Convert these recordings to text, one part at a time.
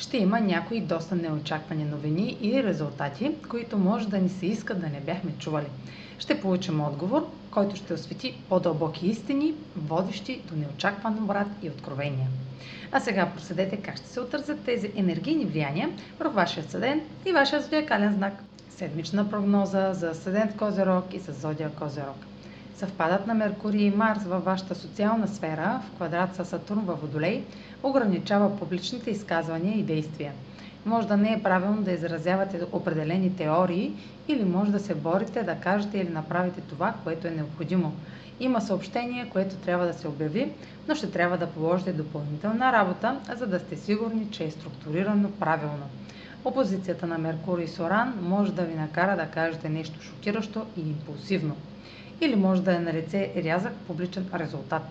ще има някои доста неочаквани новини и резултати, които може да ни се иска да не бяхме чували. Ще получим отговор, който ще освети по-дълбоки истини, водещи до неочакван обрат и откровения. А сега проследете как ще се отразят тези енергийни влияния върху вашия съден и вашия зодиакален знак. Седмична прогноза за съден в Козерог и с зодия Козерог. Съвпадът на Меркурий и Марс във вашата социална сфера в квадрат с Сатурн във Водолей ограничава публичните изказвания и действия. Може да не е правилно да изразявате определени теории или може да се борите да кажете или направите това, което е необходимо. Има съобщение, което трябва да се обяви, но ще трябва да положите допълнителна работа, за да сте сигурни, че е структурирано правилно. Опозицията на Меркурий и Соран може да ви накара да кажете нещо шокиращо и импулсивно или може да е на лице рязък публичен резултат.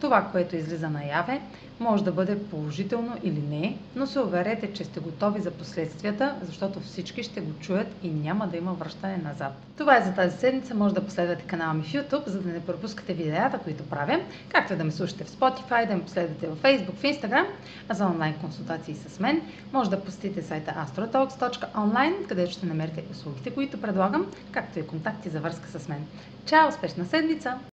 Това, което излиза наяве, може да бъде положително или не, но се уверете, че сте готови за последствията, защото всички ще го чуят и няма да има връщане назад. Това е за тази седмица. Може да последвате канала ми в YouTube, за да не пропускате видеята, които правя, както да ме слушате в Spotify, да ме последвате в Facebook, в Instagram, а за онлайн консултации с мен може да посетите сайта astrotalks.online, където ще намерите услугите, които предлагам, както и контакти за връзка с мен. Чао! Успешна седмица!